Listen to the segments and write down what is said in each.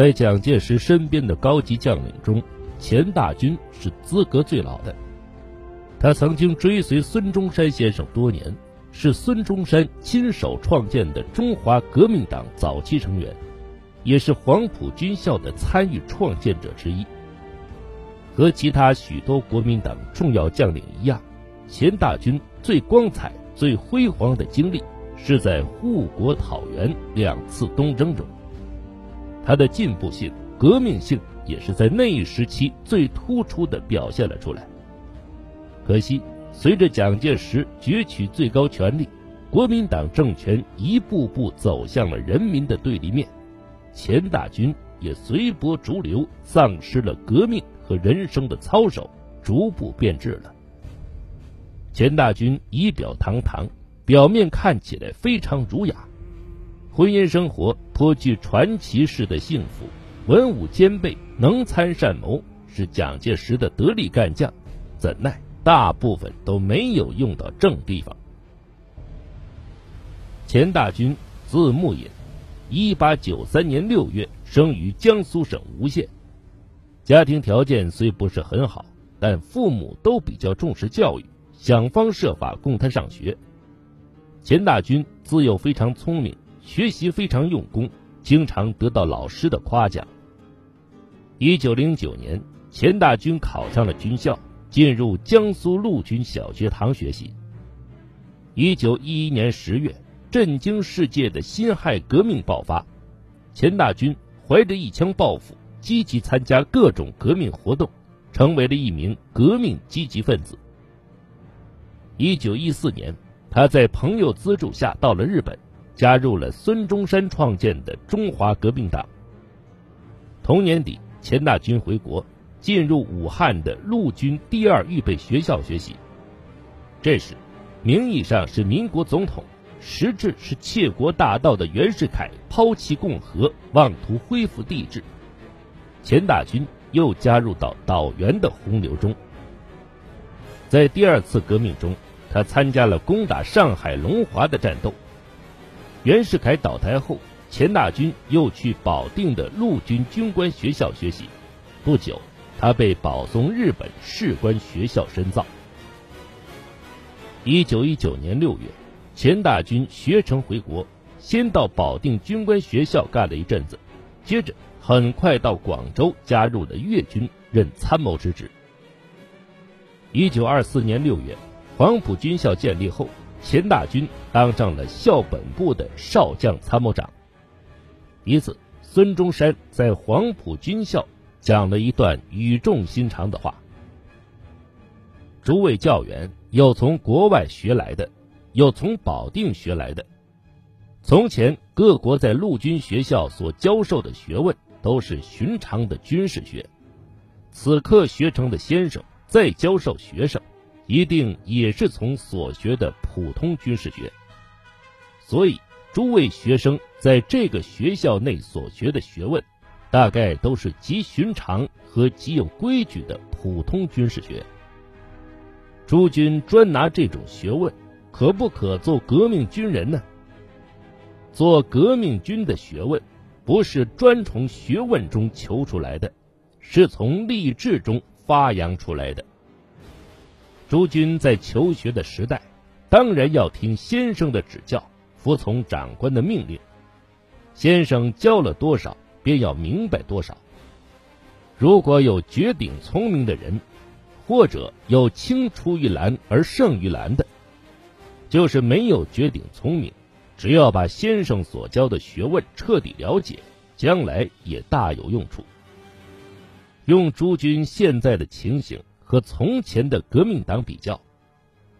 在蒋介石身边的高级将领中，钱大钧是资格最老的。他曾经追随孙中山先生多年，是孙中山亲手创建的中华革命党早期成员，也是黄埔军校的参与创建者之一。和其他许多国民党重要将领一样，钱大钧最光彩、最辉煌的经历是在护国讨袁两次东征中。他的进步性、革命性也是在那一时期最突出的表现了出来。可惜，随着蒋介石攫取最高权力，国民党政权一步步走向了人民的对立面，钱大钧也随波逐流，丧失了革命和人生的操守，逐步变质了。钱大钧仪表堂堂，表面看起来非常儒雅。婚姻生活颇具传奇式的幸福，文武兼备，能参善谋，是蒋介石的得力干将。怎奈大部分都没有用到正地方。钱大钧，字慕隐，一八九三年六月生于江苏省吴县，家庭条件虽不是很好，但父母都比较重视教育，想方设法供他上学。钱大钧自幼非常聪明。学习非常用功，经常得到老师的夸奖。一九零九年，钱大钧考上了军校，进入江苏陆军小学堂学习。一九一一年十月，震惊世界的辛亥革命爆发，钱大钧怀着一腔抱负，积极参加各种革命活动，成为了一名革命积极分子。一九一四年，他在朋友资助下到了日本。加入了孙中山创建的中华革命党。同年底，钱大钧回国，进入武汉的陆军第二预备学校学习。这时，名义上是民国总统，实质是窃国大盗的袁世凯抛弃共和，妄图恢复帝制。钱大钧又加入到倒袁的洪流中。在第二次革命中，他参加了攻打上海龙华的战斗。袁世凯倒台后，钱大钧又去保定的陆军军官学校学习。不久，他被保送日本士官学校深造。一九一九年六月，钱大钧学成回国，先到保定军官学校干了一阵子，接着很快到广州加入了粤军，任参谋之职。一九二四年六月，黄埔军校建立后。钱大钧当上了校本部的少将参谋长。一次，孙中山在黄埔军校讲了一段语重心长的话：“诸位教员，有从国外学来的，有从保定学来的。从前各国在陆军学校所教授的学问都是寻常的军事学，此刻学成的先生再教授学生。”一定也是从所学的普通军事学，所以诸位学生在这个学校内所学的学问，大概都是极寻常和极有规矩的普通军事学。诸君专拿这种学问，可不可做革命军人呢？做革命军的学问，不是专从学问中求出来的，是从励志中发扬出来的。诸君在求学的时代，当然要听先生的指教，服从长官的命令。先生教了多少，便要明白多少。如果有绝顶聪明的人，或者有青出于蓝而胜于蓝的，就是没有绝顶聪明，只要把先生所教的学问彻底了解，将来也大有用处。用诸君现在的情形。和从前的革命党比较，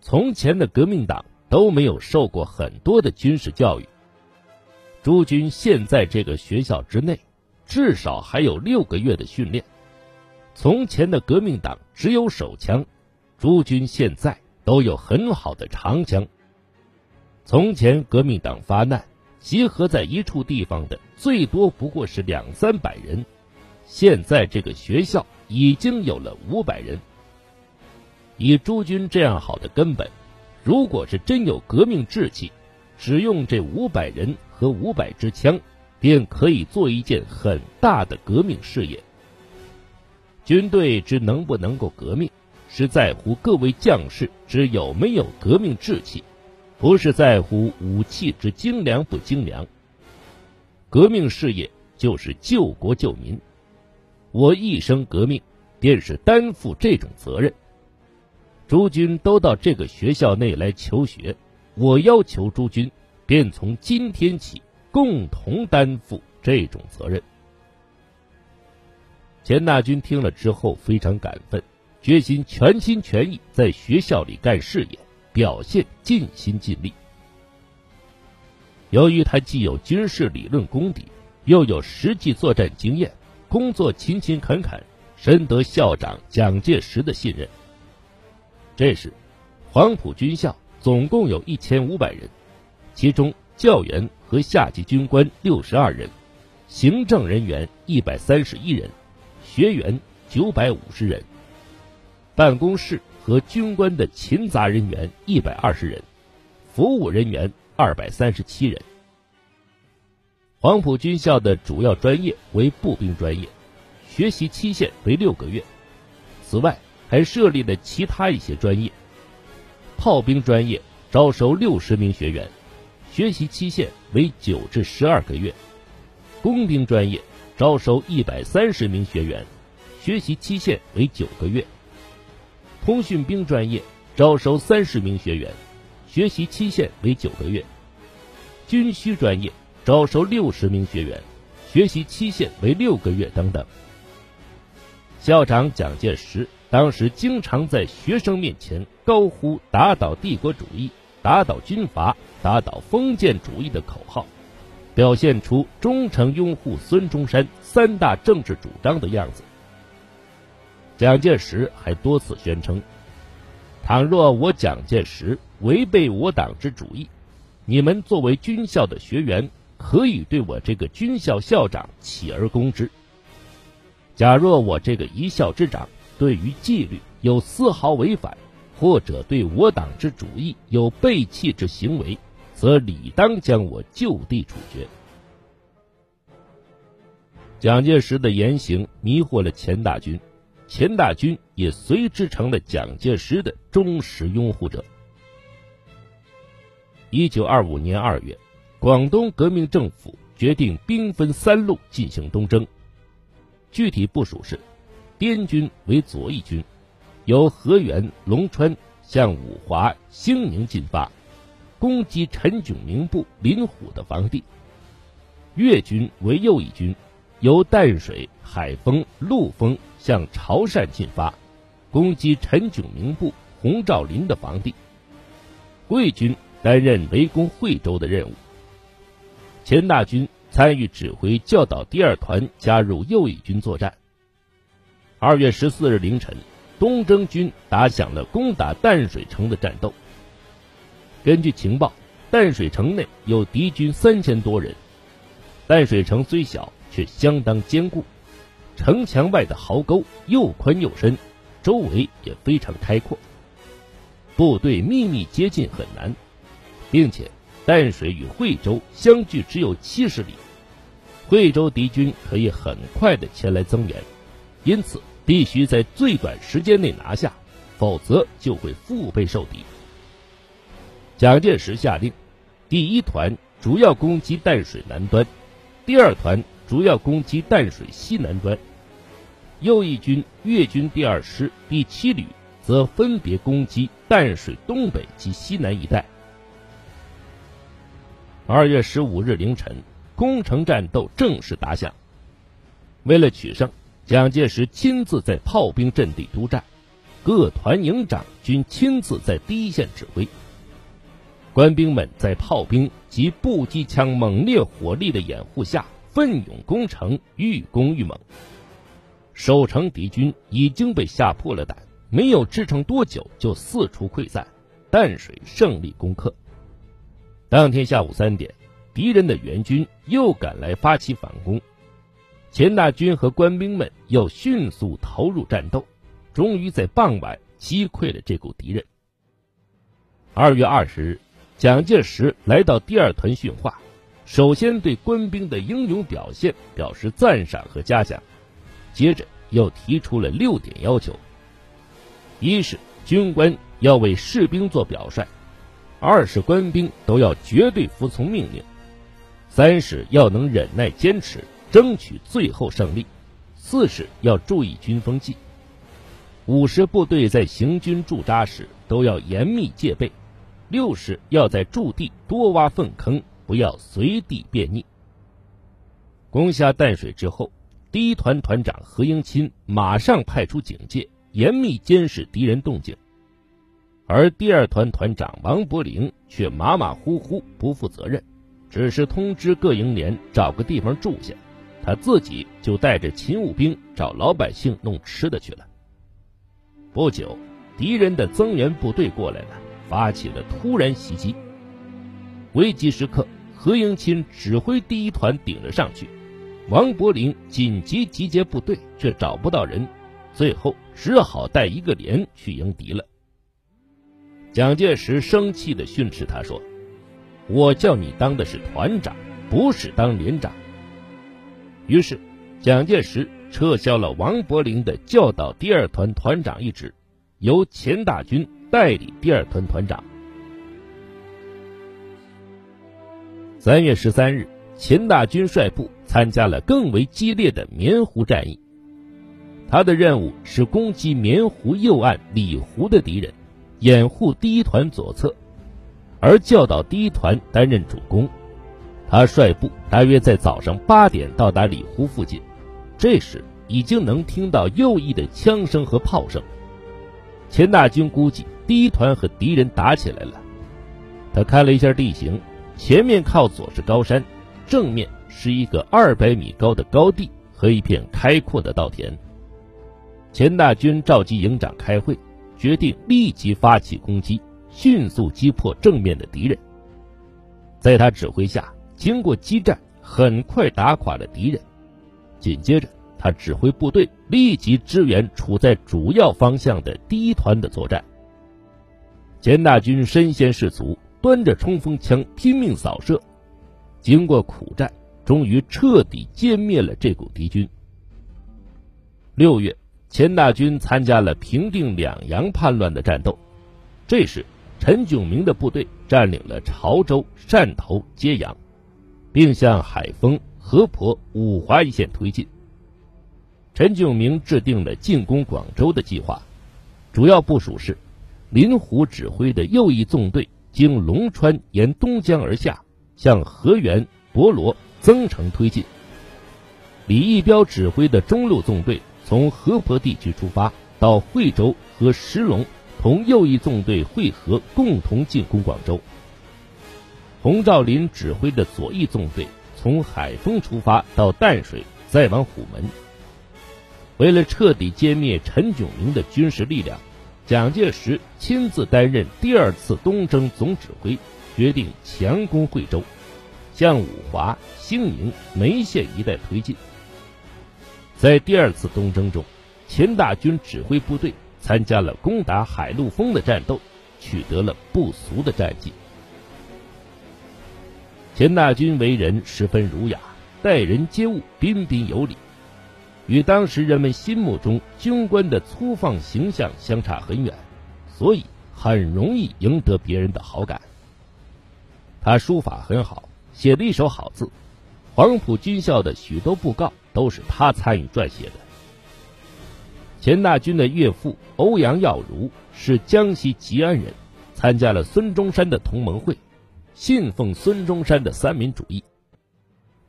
从前的革命党都没有受过很多的军事教育。诸军现在这个学校之内，至少还有六个月的训练。从前的革命党只有手枪，诸军现在都有很好的长枪。从前革命党发难，集合在一处地方的最多不过是两三百人，现在这个学校已经有了五百人。以诸军这样好的根本，如果是真有革命志气，只用这五百人和五百支枪，便可以做一件很大的革命事业。军队之能不能够革命，是在乎各位将士之有没有革命志气，不是在乎武器之精良不精良。革命事业就是救国救民，我一生革命，便是担负这种责任。诸军都到这个学校内来求学，我要求诸军，便从今天起共同担负这种责任。钱大军听了之后非常感奋，决心全心全意在学校里干事业，表现尽心尽力。由于他既有军事理论功底，又有实际作战经验，工作勤勤恳恳，深得校长蒋介石的信任。这时，黄埔军校总共有一千五百人，其中教员和下级军官六十二人，行政人员一百三十一人，学员九百五十人，办公室和军官的勤杂人员一百二十人，服务人员二百三十七人。黄埔军校的主要专业为步兵专业，学习期限为六个月。此外，还设立了其他一些专业，炮兵专业招收六十名学员，学习期限为九至十二个月；工兵专业招收一百三十名学员，学习期限为九个月；通讯兵专业招收三十名学员，学习期限为九个月；军需专业招收六十名学员，学习期限为六个月等等。校长蒋介石。当时经常在学生面前高呼“打倒帝国主义，打倒军阀，打倒封建主义”的口号，表现出忠诚拥护孙中山三大政治主张的样子。蒋介石还多次宣称：“倘若我蒋介石违背我党之主义，你们作为军校的学员，可以对我这个军校校长起而攻之。假若我这个一校之长，”对于纪律有丝毫违反，或者对我党之主义有背弃之行为，则理当将我就地处决。蒋介石的言行迷惑了钱大军，钱大军也随之成了蒋介石的忠实拥护者。一九二五年二月，广东革命政府决定兵分三路进行东征，具体部署是。滇军为左翼军，由河源、龙川向五华、兴宁进发，攻击陈炯明部林虎的防地；粤军为右翼军，由淡水、海丰、陆丰向潮汕进发，攻击陈炯明部洪兆麟的防地；桂军担任围攻惠州的任务。钱大军参与指挥教导第二团加入右翼军作战。二月十四日凌晨，东征军打响了攻打淡水城的战斗。根据情报，淡水城内有敌军三千多人。淡水城虽小，却相当坚固。城墙外的壕沟又宽又深，周围也非常开阔，部队秘密接近很难，并且淡水与惠州相距只有七十里，惠州敌军可以很快的前来增援。因此，必须在最短时间内拿下，否则就会腹背受敌。蒋介石下令，第一团主要攻击淡水南端，第二团主要攻击淡水西南端，右翼军粤军第二师第七旅则分别攻击淡水东北及西南一带。二月十五日凌晨，攻城战斗正式打响。为了取胜。蒋介石亲自在炮兵阵地督战，各团营长均亲自在第一线指挥。官兵们在炮兵及步机枪猛烈火力的掩护下，奋勇攻城，愈攻愈猛。守城敌军已经被吓破了胆，没有支撑多久就四处溃散。淡水胜利攻克。当天下午三点，敌人的援军又赶来发起反攻。钱大军和官兵们又迅速投入战斗，终于在傍晚击溃了这股敌人。二月二十日，蒋介石来到第二团训话，首先对官兵的英勇表现表示赞赏和嘉奖，接着又提出了六点要求：一是军官要为士兵做表率；二是官兵都要绝对服从命令；三是要能忍耐坚持，争取最后胜利；四是要注意军风纪；五是部队在行军驻扎时都要严密戒备；六是要在驻地多挖粪坑。不要随地便溺。攻下淡水之后，第一团团长何应钦马上派出警戒，严密监视敌人动静。而第二团团长王伯龄却马马虎虎，不负责任，只是通知各营连找个地方住下，他自己就带着勤务兵找老百姓弄吃的去了。不久，敌人的增援部队过来了，发起了突然袭击。危急时刻。何应钦指挥第一团顶了上去，王伯龄紧急集结部队，却找不到人，最后只好带一个连去迎敌了。蒋介石生气地训斥他说：“我叫你当的是团长，不是当连长。”于是，蒋介石撤销了王伯龄的教导第二团团长一职，由钱大钧代理第二团团长。三月十三日，钱大钧率部参加了更为激烈的棉湖战役。他的任务是攻击棉湖右岸里湖的敌人，掩护第一团左侧，而教导第一团担任主攻。他率部大约在早上八点到达里湖附近，这时已经能听到右翼的枪声和炮声。钱大军估计第一团和敌人打起来了，他看了一下地形。前面靠左是高山，正面是一个二百米高的高地和一片开阔的稻田。钱大军召集营长开会，决定立即发起攻击，迅速击破正面的敌人。在他指挥下，经过激战，很快打垮了敌人。紧接着，他指挥部队立即支援处在主要方向的第一团的作战。钱大钧身先士卒。端着冲锋枪拼命扫射，经过苦战，终于彻底歼灭了这股敌军。六月，钱大军参加了平定两洋叛乱的战斗。这时，陈炯明的部队占领了潮州、汕头、揭阳，并向海丰、河婆、五华一线推进。陈炯明制定了进攻广州的计划，主要部署是林虎指挥的右翼纵队。经龙川沿东江而下，向河源、博罗、增城推进。李义标指挥的中路纵队从河婆地区出发，到惠州和石龙，同右翼纵队会合，共同进攻广州。洪兆麟指挥的左翼纵队从海丰出发，到淡水，再往虎门。为了彻底歼灭陈炯明的军事力量。蒋介石亲自担任第二次东征总指挥，决定强攻惠州，向五华、兴宁、梅县一带推进。在第二次东征中，秦大军指挥部队参加了攻打海陆丰的战斗，取得了不俗的战绩。钱大钧为人十分儒雅，待人接物彬彬有礼。与当时人们心目中军官的粗放形象相差很远，所以很容易赢得别人的好感。他书法很好，写了一手好字，黄埔军校的许多布告都是他参与撰写的。钱大钧的岳父欧阳耀如是江西吉安人，参加了孙中山的同盟会，信奉孙中山的三民主义。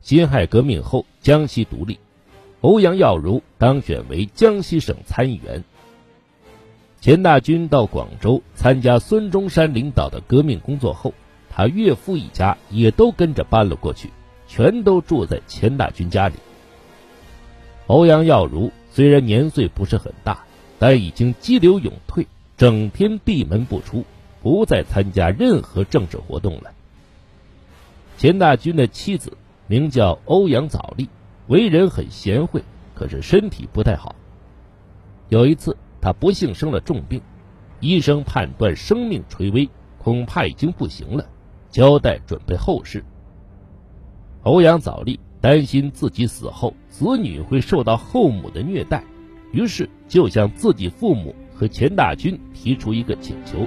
辛亥革命后，江西独立。欧阳耀如当选为江西省参议员。钱大钧到广州参加孙中山领导的革命工作后，他岳父一家也都跟着搬了过去，全都住在钱大钧家里。欧阳耀如虽然年岁不是很大，但已经激流勇退，整天闭门不出，不再参加任何政治活动了。钱大军的妻子名叫欧阳早丽。为人很贤惠，可是身体不太好。有一次，他不幸生了重病，医生判断生命垂危，恐怕已经不行了，交代准备后事。欧阳早丽担心自己死后子女会受到后母的虐待，于是就向自己父母和钱大军提出一个请求。